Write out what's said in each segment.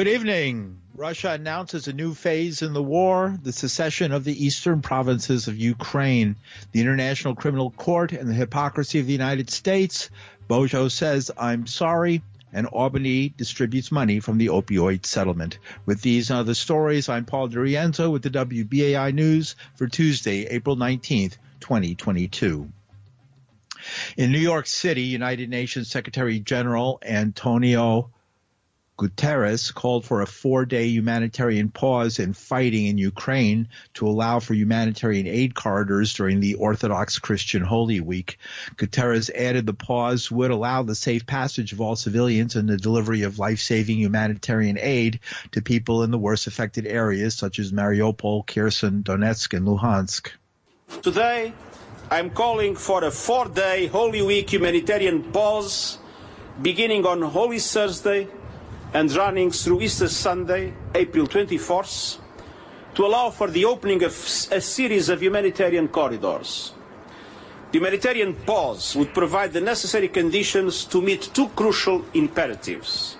Good evening. Russia announces a new phase in the war, the secession of the eastern provinces of Ukraine. The International Criminal Court and the hypocrisy of the United States. Bojo says, I'm sorry, and Albany distributes money from the opioid settlement. With these and other stories, I'm Paul DiRienzo with the WBAI News for Tuesday, April 19th, 2022. In New York City, United Nations Secretary General Antonio Guterres called for a four-day humanitarian pause in fighting in Ukraine to allow for humanitarian aid corridors during the Orthodox Christian Holy Week. Guterres added the pause would allow the safe passage of all civilians and the delivery of life-saving humanitarian aid to people in the worst affected areas such as Mariupol, Kherson, Donetsk, and Luhansk. Today, I'm calling for a four-day Holy Week humanitarian pause beginning on Holy Thursday and running through Easter Sunday, April 24th, to allow for the opening of a series of humanitarian corridors. The humanitarian pause would provide the necessary conditions to meet two crucial imperatives.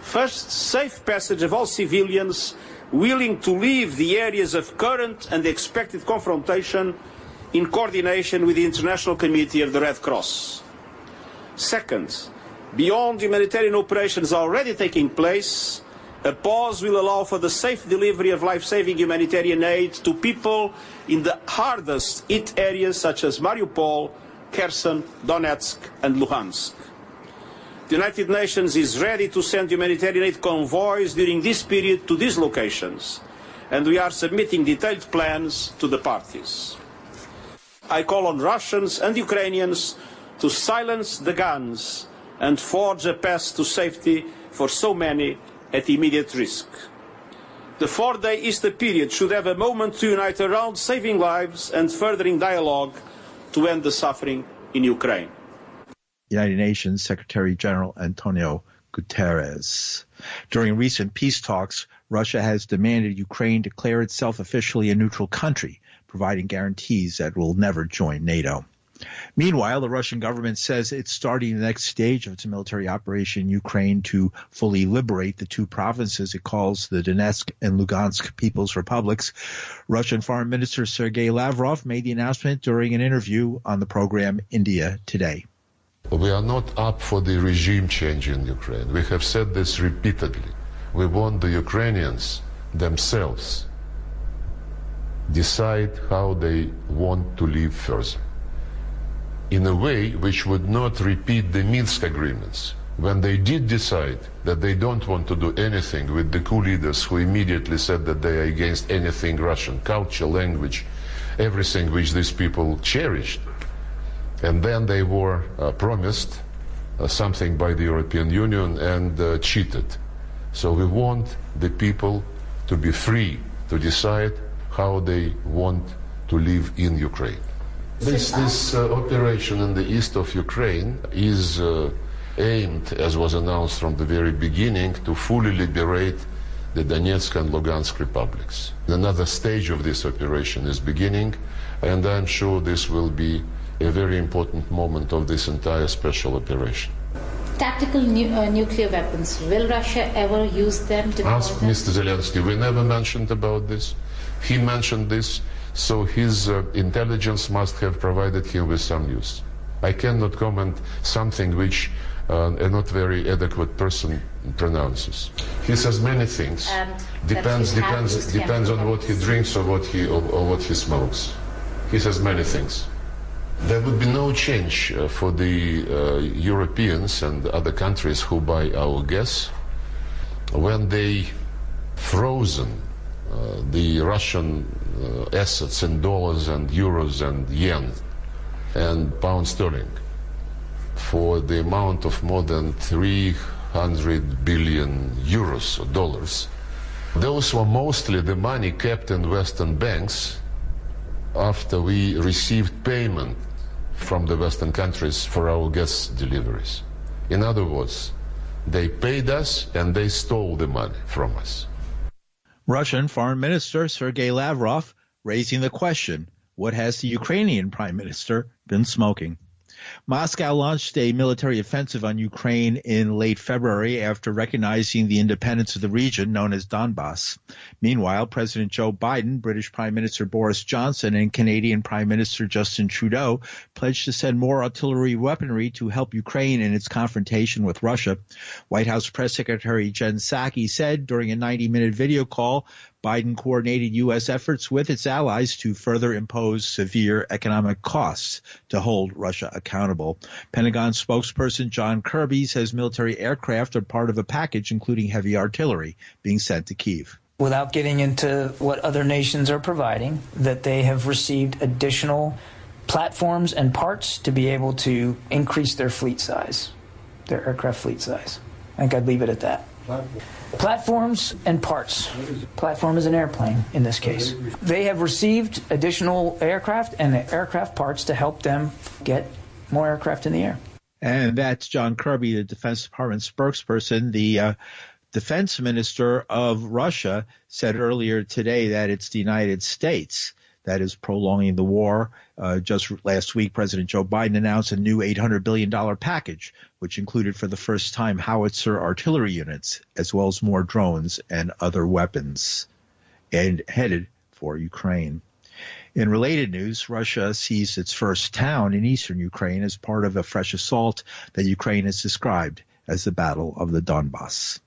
First, safe passage of all civilians willing to leave the areas of current and expected confrontation in coordination with the International Committee of the Red Cross. Second, Beyond humanitarian operations already taking place, a pause will allow for the safe delivery of life-saving humanitarian aid to people in the hardest hit areas such as Mariupol, Kherson, Donetsk and Luhansk. The United Nations is ready to send humanitarian aid convoys during this period to these locations, and we are submitting detailed plans to the parties. I call on Russians and Ukrainians to silence the guns and forge a path to safety for so many at immediate risk. The four-day Easter period should have a moment to unite around saving lives and furthering dialogue to end the suffering in Ukraine. United Nations Secretary General Antonio Guterres. During recent peace talks, Russia has demanded Ukraine declare itself officially a neutral country, providing guarantees that it will never join NATO. Meanwhile, the Russian government says it's starting the next stage of its military operation in Ukraine to fully liberate the two provinces it calls the Donetsk and Lugansk People's Republics. Russian Foreign Minister Sergei Lavrov made the announcement during an interview on the program India Today. We are not up for the regime change in Ukraine. We have said this repeatedly. We want the Ukrainians themselves decide how they want to live further in a way which would not repeat the Minsk agreements. When they did decide that they don't want to do anything with the coup leaders who immediately said that they are against anything Russian, culture, language, everything which these people cherished, and then they were uh, promised uh, something by the European Union and uh, cheated. So we want the people to be free to decide how they want to live in Ukraine. This, this uh, operation in the east of Ukraine is uh, aimed, as was announced from the very beginning, to fully liberate the Donetsk and Lugansk republics. Another stage of this operation is beginning, and I'm sure this will be a very important moment of this entire special operation. Tactical nu uh, nuclear weapons, will Russia ever use them? To Ask Mr. Zelensky. We never mentioned about this. He mentioned this so his uh, intelligence must have provided him with some news. I cannot comment something which uh, a not very adequate person pronounces. He says many things. And depends depends depends on what he drinks or what he or, or, what he smokes. He says many things. There would be no change uh, for the uh, Europeans and other countries who buy our gas when they frozen the Russian uh, assets in dollars and euros and yen and pound sterling for the amount of more than 300 billion euros or dollars. Those were mostly the money kept in Western banks after we received payment from the Western countries for our gas deliveries. In other words, they paid us and they stole the money from us. Russian Foreign Minister Sergei Lavrov raising the question what has the Ukrainian Prime Minister been smoking? Moscow launched a military offensive on Ukraine in late February after recognizing the independence of the region known as Donbass. Meanwhile, President Joe Biden, British Prime Minister Boris Johnson, and Canadian Prime Minister Justin Trudeau pledged to send more artillery weaponry to help Ukraine in its confrontation with Russia. White House Press Secretary Jen Psaki said during a 90 minute video call Biden coordinated U.S. efforts with its allies to further impose severe economic costs to hold Russia accountable. Pentagon spokesperson John Kirby says military aircraft are part of a package including heavy artillery being sent to Kiev without getting into what other nations are providing, that they have received additional platforms and parts to be able to increase their fleet size, their aircraft fleet size. I think I'd leave it at that. Platforms and parts. Platform is an airplane in this case. They have received additional aircraft and aircraft parts to help them get more aircraft in the air. And that's John Kirby, the Defense Department spokesperson. The uh, defense minister of Russia said earlier today that it's the United States that is prolonging the war. Uh, just last week, President Joe Biden announced a new $800 billion package, which included for the first time howitzer artillery units, as well as more drones and other weapons, and headed for Ukraine. In related news, Russia seized its first town in eastern Ukraine as part of a fresh assault that Ukraine has described as the Battle of the Donbass.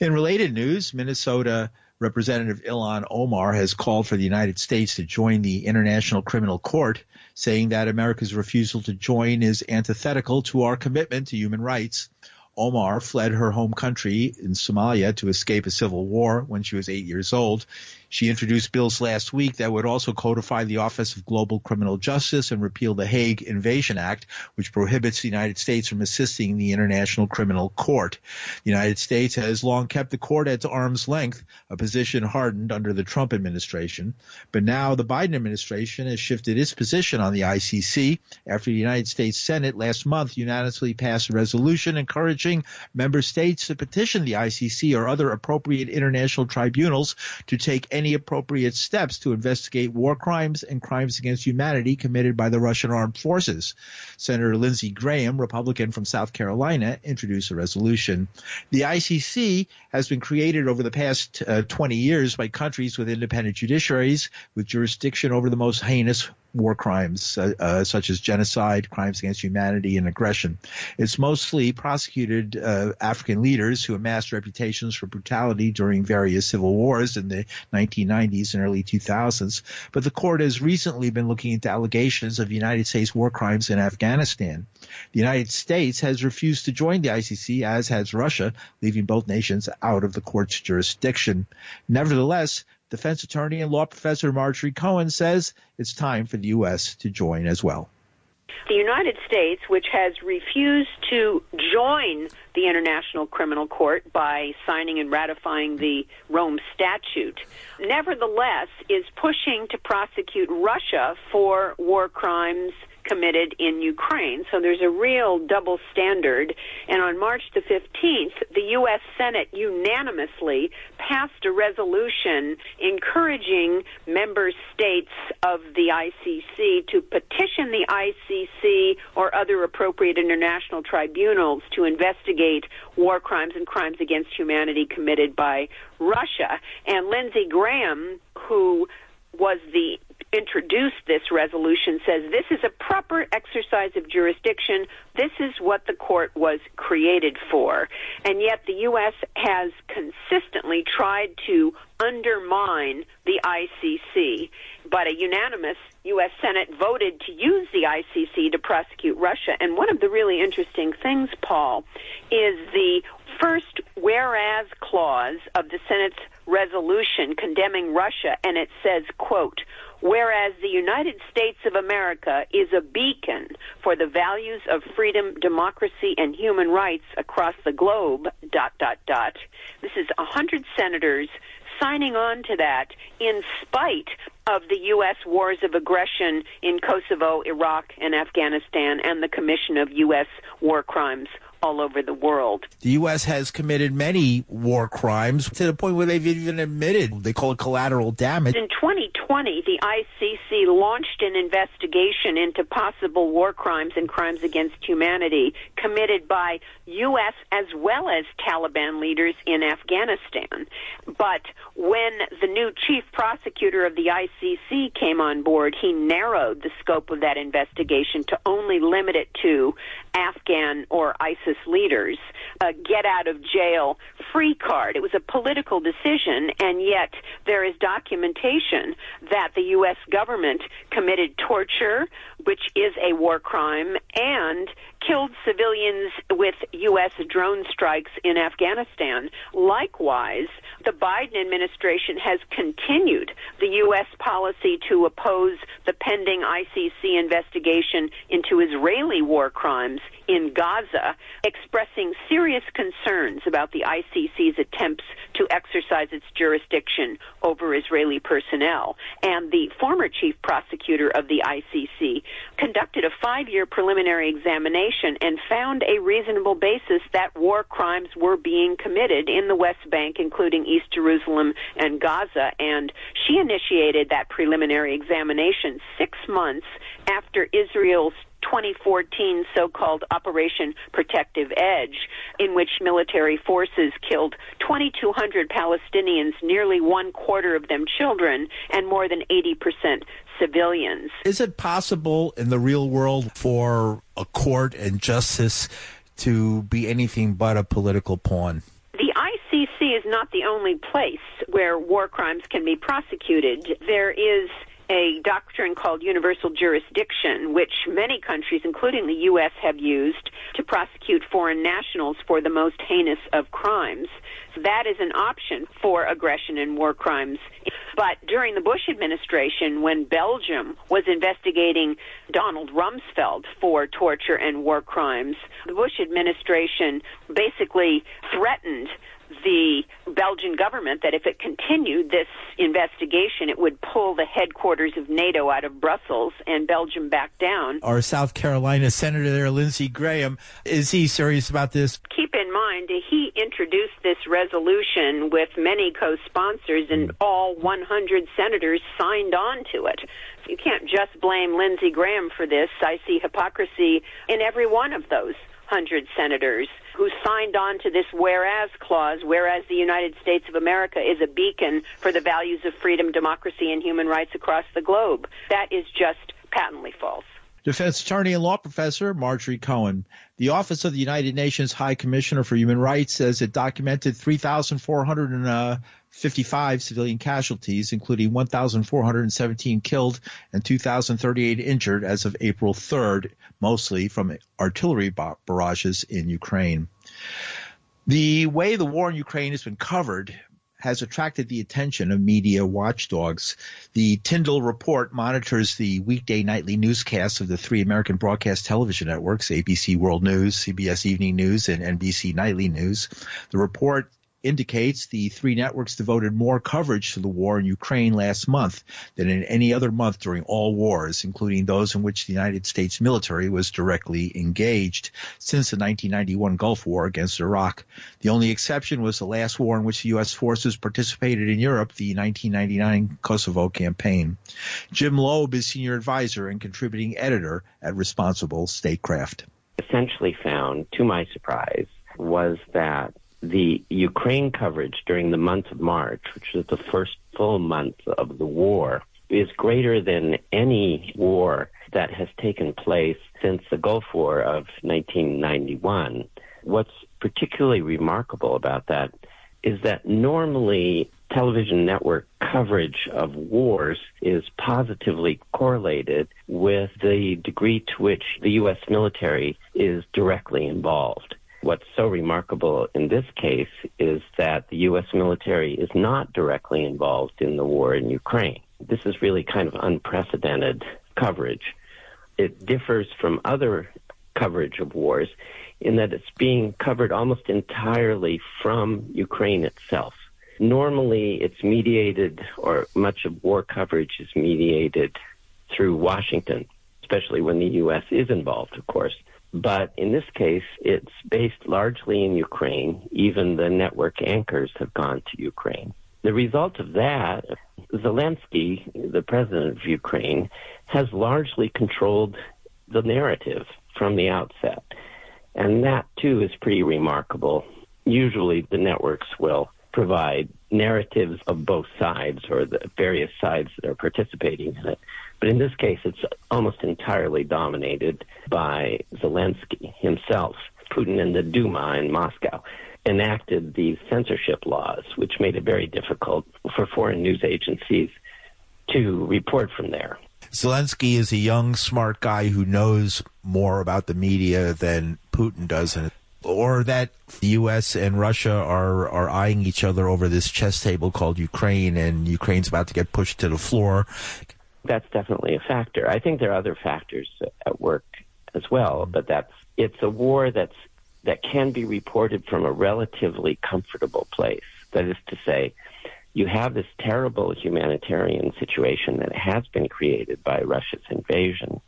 In related news, Minnesota Representative Ilhan Omar has called for the United States to join the International Criminal Court, saying that America's refusal to join is antithetical to our commitment to human rights. Omar fled her home country in Somalia to escape a civil war when she was eight years old. She introduced bills last week that would also codify the Office of Global Criminal Justice and repeal the Hague Invasion Act, which prohibits the United States from assisting the International Criminal Court. The United States has long kept the court at arm's length, a position hardened under the Trump administration. But now the Biden administration has shifted its position on the ICC after the United States Senate last month unanimously passed a resolution encouraging member states to petition the ICC or other appropriate international tribunals to take any appropriate steps to investigate war crimes and crimes against humanity committed by the Russian armed forces. Senator Lindsey Graham, Republican from South Carolina, introduced a resolution. The ICC has been created over the past uh, 20 years by countries with independent judiciaries with jurisdiction over the most heinous war crimes uh, uh, such as genocide, crimes against humanity, and aggression. It's mostly prosecuted uh, African leaders who amassed reputations for brutality during various civil wars in the 1990s and early 2000s. But the court has recently been looking into allegations of United States war crimes in Afghanistan. The United States has refused to join the ICC, as has Russia, leaving both nations out of the court's jurisdiction. Nevertheless, defense attorney and law professor Marjorie Cohn says it's time for the U.S. to join as well. The United States, which has refused to join the International Criminal Court by signing and ratifying the Rome Statute, nevertheless is pushing to prosecute Russia for war crimes committed in Ukraine. So there's a real double standard. And on March the 15th, the U.S. Senate unanimously passed a resolution encouraging member states of the ICC to petition the ICC or other appropriate international tribunals to investigate war crimes and crimes against humanity committed by Russia. And Lindsey Graham, who was the introduced this resolution says this is a proper exercise of jurisdiction. This is what the court was created for. And yet the U.S. has consistently tried to undermine the ICC. But a unanimous U.S. Senate voted to use the ICC to prosecute Russia. And one of the really interesting things, Paul, is the first whereas clause of the Senate's resolution condemning Russia, and it says, quote, whereas the United States of America is a beacon for the values of freedom, democracy, and human rights across the globe, dot, dot, dot. This is a 100 senators signing on to that in spite of the U.S. wars of aggression in Kosovo, Iraq, and Afghanistan, and the commission of U.S. war crimes all over the world. The U.S. has committed many war crimes to the point where they've even admitted they call it collateral damage. In 2020, the ICC launched an investigation into possible war crimes and crimes against humanity committed by U.S. as well as Taliban leaders in Afghanistan. But when the new chief prosecutor of the ICC came on board, he narrowed the scope of that investigation to only limit it to Afghan or ISIS leaders. A get out of jail free card. It was a political decision, and yet there is documentation that the U.S. government committed torture, which is a war crime, and killed civilians with U.S. drone strikes in Afghanistan. Likewise, the Biden administration has continued the U.S. policy to oppose the pending ICC investigation into Israeli war crimes in Gaza, expressing serious concerns about the ICC's attempts to exercise its jurisdiction over Israeli personnel. And the former chief prosecutor of the ICC conducted a five year preliminary examination and found a reasonable basis that war crimes were being committed in the West Bank, including East Jerusalem and Gaza. And she initiated that preliminary examination six months after Israel's 2014 so-called Operation Protective Edge, in which military forces killed 2,200 Palestinians, nearly one quarter of them children, and more than 80% civilians. Is it possible in the real world for a court and justice to be anything but a political pawn? The ICC is not the only place where war crimes can be prosecuted. There is a doctrine called universal jurisdiction, which many countries, including the U.S., have used to prosecute foreign nationals for the most heinous of crimes. That is an option for aggression and war crimes. But during the Bush administration, when Belgium was investigating Donald Rumsfeld for torture and war crimes, the Bush administration basically threatened the Belgian government that if it continued this investigation, it would pull the headquarters of NATO out of Brussels and Belgium back down. Our South Carolina Senator there, Lindsey Graham, is he serious about this? Keep in mind, he introduced this resolution with many co sponsors, and mm. all 100 senators signed on to it. You can't just blame Lindsey Graham for this. I see hypocrisy in every one of those 100 senators who signed on to this whereas clause, whereas the United States of America is a beacon for the values of freedom, democracy, and human rights across the globe. That is just patently false. Defense attorney and law professor Marjorie Cohn. The Office of the United Nations High Commissioner for Human Rights says it documented uh, 3,455 civilian casualties, including 1,417 killed and 2,038 injured as of April 3rd, mostly from artillery barrages in Ukraine. The way the war in Ukraine has been covered has attracted the attention of media watchdogs. The Tyndall Report monitors the weekday nightly newscasts of the three American broadcast television networks, ABC World News, CBS Evening News, and NBC Nightly News. The report indicates the three networks devoted more coverage to the war in Ukraine last month than in any other month during all wars, including those in which the United States military was directly engaged since the 1991 Gulf War against Iraq. The only exception was the last war in which the U.S. forces participated in Europe, the 1999 Kosovo campaign. Jim Lobe is senior advisor and contributing editor at Responsible Statecraft. Essentially found, to my surprise, was that the Ukraine coverage during the month of March, which is the first full month of the war, is greater than any war that has taken place since the Gulf War of 1991. What's particularly remarkable about that is that normally television network coverage of wars is positively correlated with the degree to which the U.S. military is directly involved. What's so remarkable in this case is that the U.S. military is not directly involved in the war in Ukraine. This is really kind of unprecedented coverage. It differs from other coverage of wars in that it's being covered almost entirely from Ukraine itself. Normally, it's mediated, or much of war coverage is mediated through Washington especially when the U.S. is involved, of course. But in this case, it's based largely in Ukraine. Even the network anchors have gone to Ukraine. The result of that, Zelensky, the president of Ukraine, has largely controlled the narrative from the outset. And that, too, is pretty remarkable. Usually the networks will provide narratives of both sides or the various sides that are participating in it. But in this case, it's almost entirely dominated by Zelensky himself. Putin and the Duma in Moscow enacted these censorship laws, which made it very difficult for foreign news agencies to report from there. Zelensky is a young, smart guy who knows more about the media than Putin does, or that the U.S. and Russia are are eyeing each other over this chess table called Ukraine, and Ukraine's about to get pushed to the floor that's definitely a factor. I think there are other factors at work as well, but that's it's a war that's that can be reported from a relatively comfortable place. That is to say, you have this terrible humanitarian situation that has been created by Russia's invasion.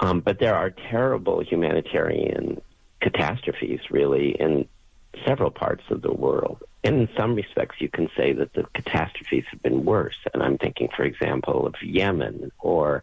Um, but there are terrible humanitarian catastrophes, really, in several parts of the world. And in some respects, you can say that the catastrophes have been worse. And I'm thinking, for example, of Yemen or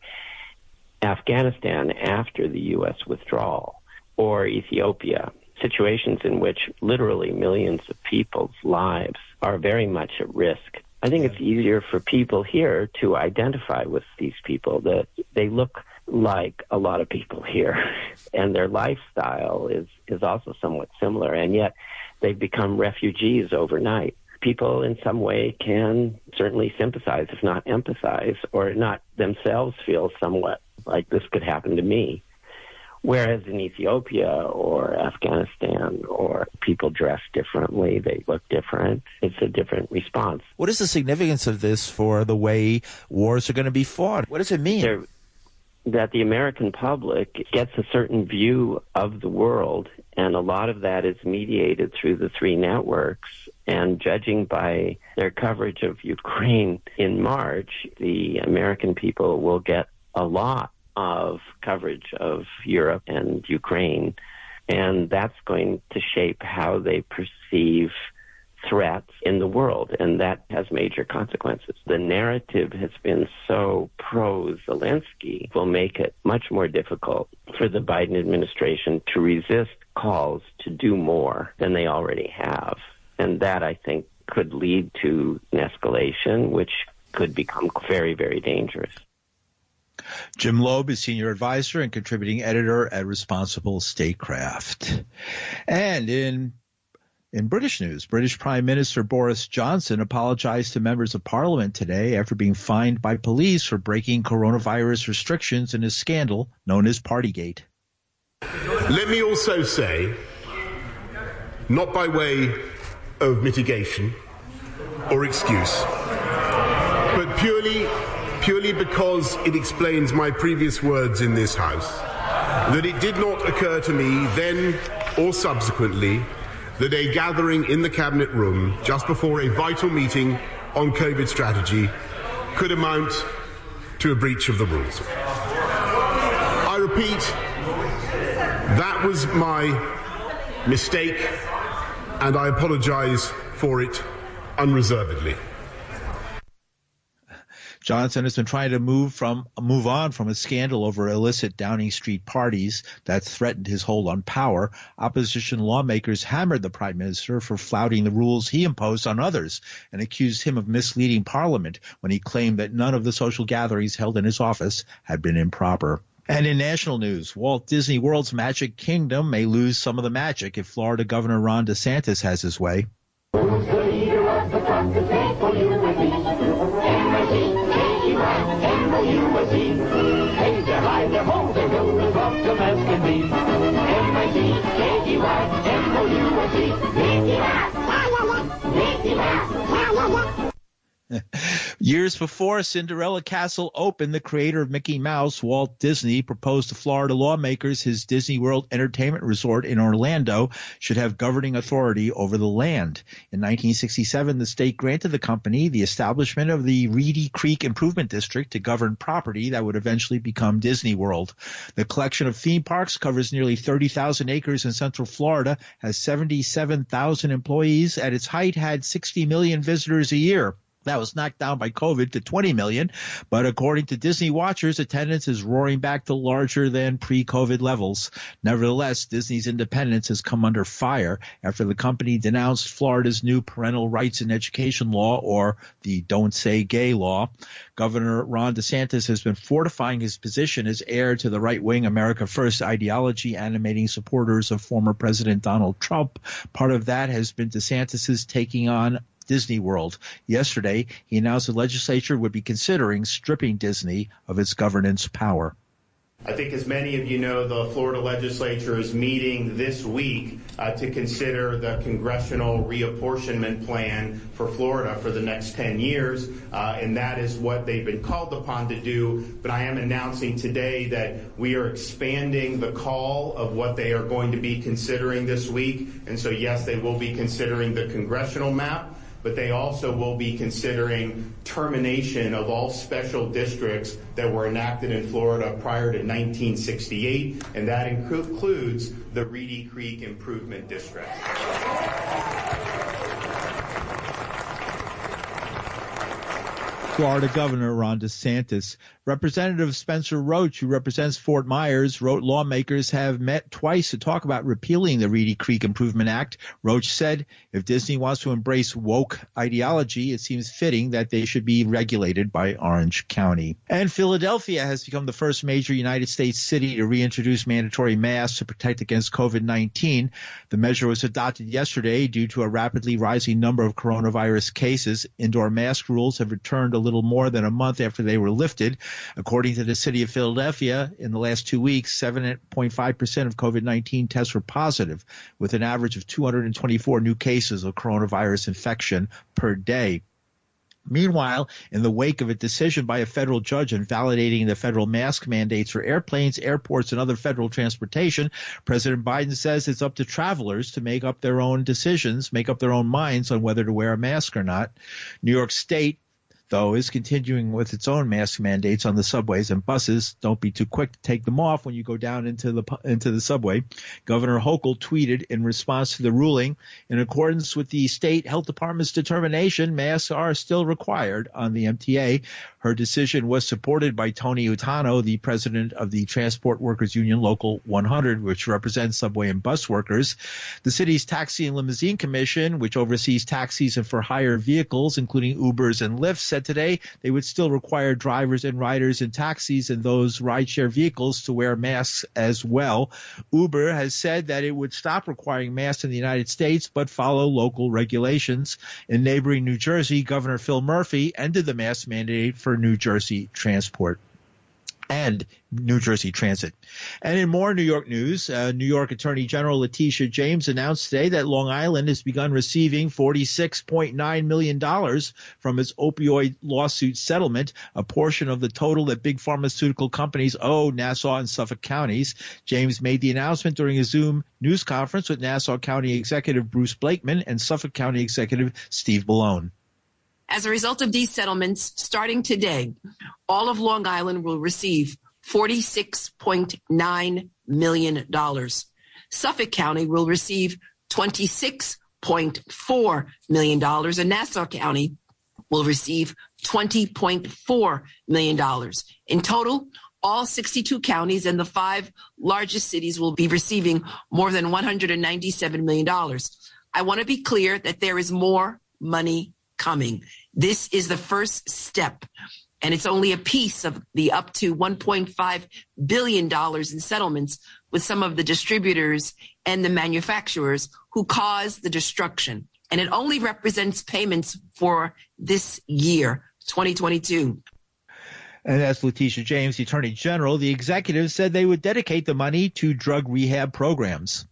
Afghanistan after the U.S. withdrawal or Ethiopia, situations in which literally millions of people's lives are very much at risk. I think it's easier for people here to identify with these people that they look like a lot of people here and their lifestyle is is also somewhat similar and yet they've become refugees overnight. People in some way can certainly sympathize, if not empathize, or not themselves feel somewhat like this could happen to me. Whereas in Ethiopia or Afghanistan, or people dress differently, they look different. It's a different response. What is the significance of this for the way wars are going to be fought? What does it mean? There, that the American public gets a certain view of the world, and a lot of that is mediated through the three networks. And judging by their coverage of Ukraine in March, the American people will get a lot of coverage of Europe and Ukraine. And that's going to shape how they perceive threats in the world, and that has major consequences. The narrative has been so pro Zelensky will make it much more difficult for the Biden administration to resist calls to do more than they already have. And that, I think, could lead to an escalation, which could become very, very dangerous. Jim Lobe is senior advisor and contributing editor at Responsible Statecraft. And in in British news, British Prime Minister Boris Johnson apologized to members of parliament today after being fined by police for breaking coronavirus restrictions in a scandal known as Partygate. Let me also say, not by way of mitigation or excuse, but purely, purely because it explains my previous words in this House, that it did not occur to me then or subsequently that a gathering in the Cabinet room just before a vital meeting on COVID strategy could amount to a breach of the rules. I repeat, that was my mistake, and I apologise for it unreservedly. Johnson has been trying to move from move on from a scandal over illicit Downing Street parties that threatened his hold on power. Opposition lawmakers hammered the prime minister for flouting the rules he imposed on others and accused him of misleading parliament when he claimed that none of the social gatherings held in his office had been improper. And in national news, Walt Disney World's Magic Kingdom may lose some of the magic if Florida Governor Ron DeSantis has his way. Years before Cinderella Castle opened, the creator of Mickey Mouse, Walt Disney, proposed to Florida lawmakers his Disney World Entertainment Resort in Orlando should have governing authority over the land. In 1967, the state granted the company the establishment of the Reedy Creek Improvement District to govern property that would eventually become Disney World. The collection of theme parks covers nearly 30,000 acres in Central Florida, has 77,000 employees, at its height had 60 million visitors a year. That was knocked down by COVID to 20 million, but according to Disney watchers, attendance is roaring back to larger than pre-COVID levels. Nevertheless, Disney's independence has come under fire after the company denounced Florida's new parental rights in education law or the don't say gay law. Governor Ron DeSantis has been fortifying his position as heir to the right-wing America First ideology animating supporters of former President Donald Trump. Part of that has been DeSantis's taking on Disney World. Yesterday, he announced the legislature would be considering stripping Disney of its governance power. I think, as many of you know, the Florida legislature is meeting this week uh, to consider the congressional reapportionment plan for Florida for the next 10 years, uh, and that is what they've been called upon to do. But I am announcing today that we are expanding the call of what they are going to be considering this week. And so, yes, they will be considering the congressional map but they also will be considering termination of all special districts that were enacted in Florida prior to 1968, and that includes the Reedy Creek Improvement District. Florida Governor Ron DeSantis. Representative Spencer Roach, who represents Fort Myers, wrote lawmakers have met twice to talk about repealing the Reedy Creek Improvement Act. Roach said if Disney wants to embrace woke ideology, it seems fitting that they should be regulated by Orange County. And Philadelphia has become the first major United States city to reintroduce mandatory masks to protect against COVID-19. The measure was adopted yesterday due to a rapidly rising number of coronavirus cases. Indoor mask rules have returned a little more than a month after they were lifted. According to the city of Philadelphia, in the last two weeks, 7.5% of COVID-19 tests were positive, with an average of 224 new cases of coronavirus infection per day. Meanwhile, in the wake of a decision by a federal judge invalidating the federal mask mandates for airplanes, airports, and other federal transportation, President Biden says it's up to travelers to make up their own decisions, make up their own minds on whether to wear a mask or not. New York State though, is continuing with its own mask mandates on the subways and buses. Don't be too quick to take them off when you go down into the into the subway. Governor Hochul tweeted in response to the ruling, in accordance with the state health department's determination, masks are still required on the MTA. Her decision was supported by Tony Utano, the president of the Transport Workers Union Local 100, which represents subway and bus workers. The city's Taxi and Limousine Commission, which oversees taxis and for hire vehicles, including Ubers and Lyfts, said today they would still require drivers and riders in taxis and those rideshare vehicles to wear masks as well. Uber has said that it would stop requiring masks in the United States, but follow local regulations. In neighboring New Jersey, Governor Phil Murphy ended the mask mandate for New Jersey transport and New Jersey Transit. And in more New York news, uh, New York Attorney General Letitia James announced today that Long Island has begun receiving $46.9 million from its opioid lawsuit settlement, a portion of the total that big pharmaceutical companies owe Nassau and Suffolk counties. James made the announcement during a Zoom news conference with Nassau County Executive Bruce Blakeman and Suffolk County Executive Steve Bellone. As a result of these settlements, starting today, all of Long Island will receive $46.9 million. Suffolk County will receive $26.4 million, and Nassau County will receive $20.4 million. In total, all 62 counties and the five largest cities will be receiving more than $197 million. I want to be clear that there is more money coming. This is the first step. And it's only a piece of the up to $1.5 billion in settlements with some of the distributors and the manufacturers who caused the destruction. And it only represents payments for this year, 2022. And as Letitia James, the Attorney General, the executive said they would dedicate the money to drug rehab programs.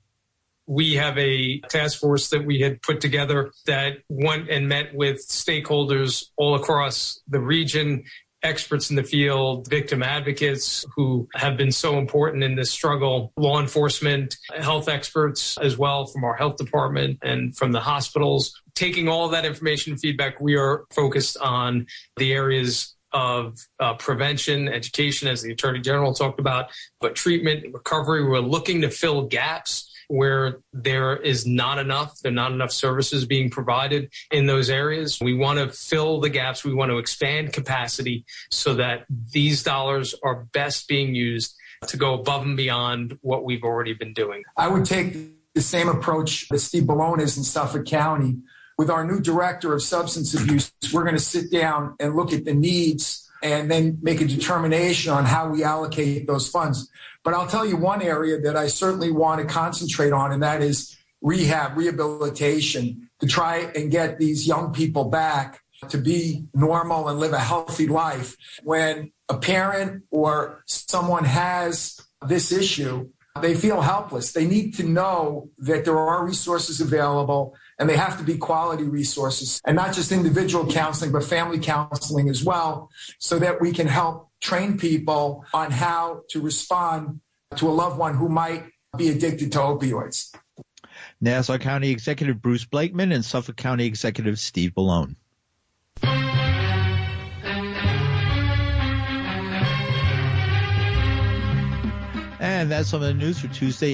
We have a task force that we had put together that went and met with stakeholders all across the region experts in the field, victim advocates who have been so important in this struggle, law enforcement, health experts as well from our health department and from the hospitals. Taking all that information and feedback, we are focused on the areas of uh, prevention, education, as the Attorney General talked about, but treatment, and recovery. We're looking to fill gaps where there is not enough, there are not enough services being provided in those areas. We want to fill the gaps. We want to expand capacity so that these dollars are best being used to go above and beyond what we've already been doing. I would take the same approach that Steve Bellone is in Suffolk County. With our new director of substance abuse, we're going to sit down and look at the needs and then make a determination on how we allocate those funds. But I'll tell you one area that I certainly want to concentrate on, and that is rehab, rehabilitation, to try and get these young people back to be normal and live a healthy life. When a parent or someone has this issue, they feel helpless. They need to know that there are resources available and they have to be quality resources and not just individual counseling, but family counseling as well, so that we can help train people on how to respond to a loved one who might be addicted to opioids. Nassau County Executive Bruce Blakeman and Suffolk County Executive Steve Bellone. And that's some of the news for Tuesday.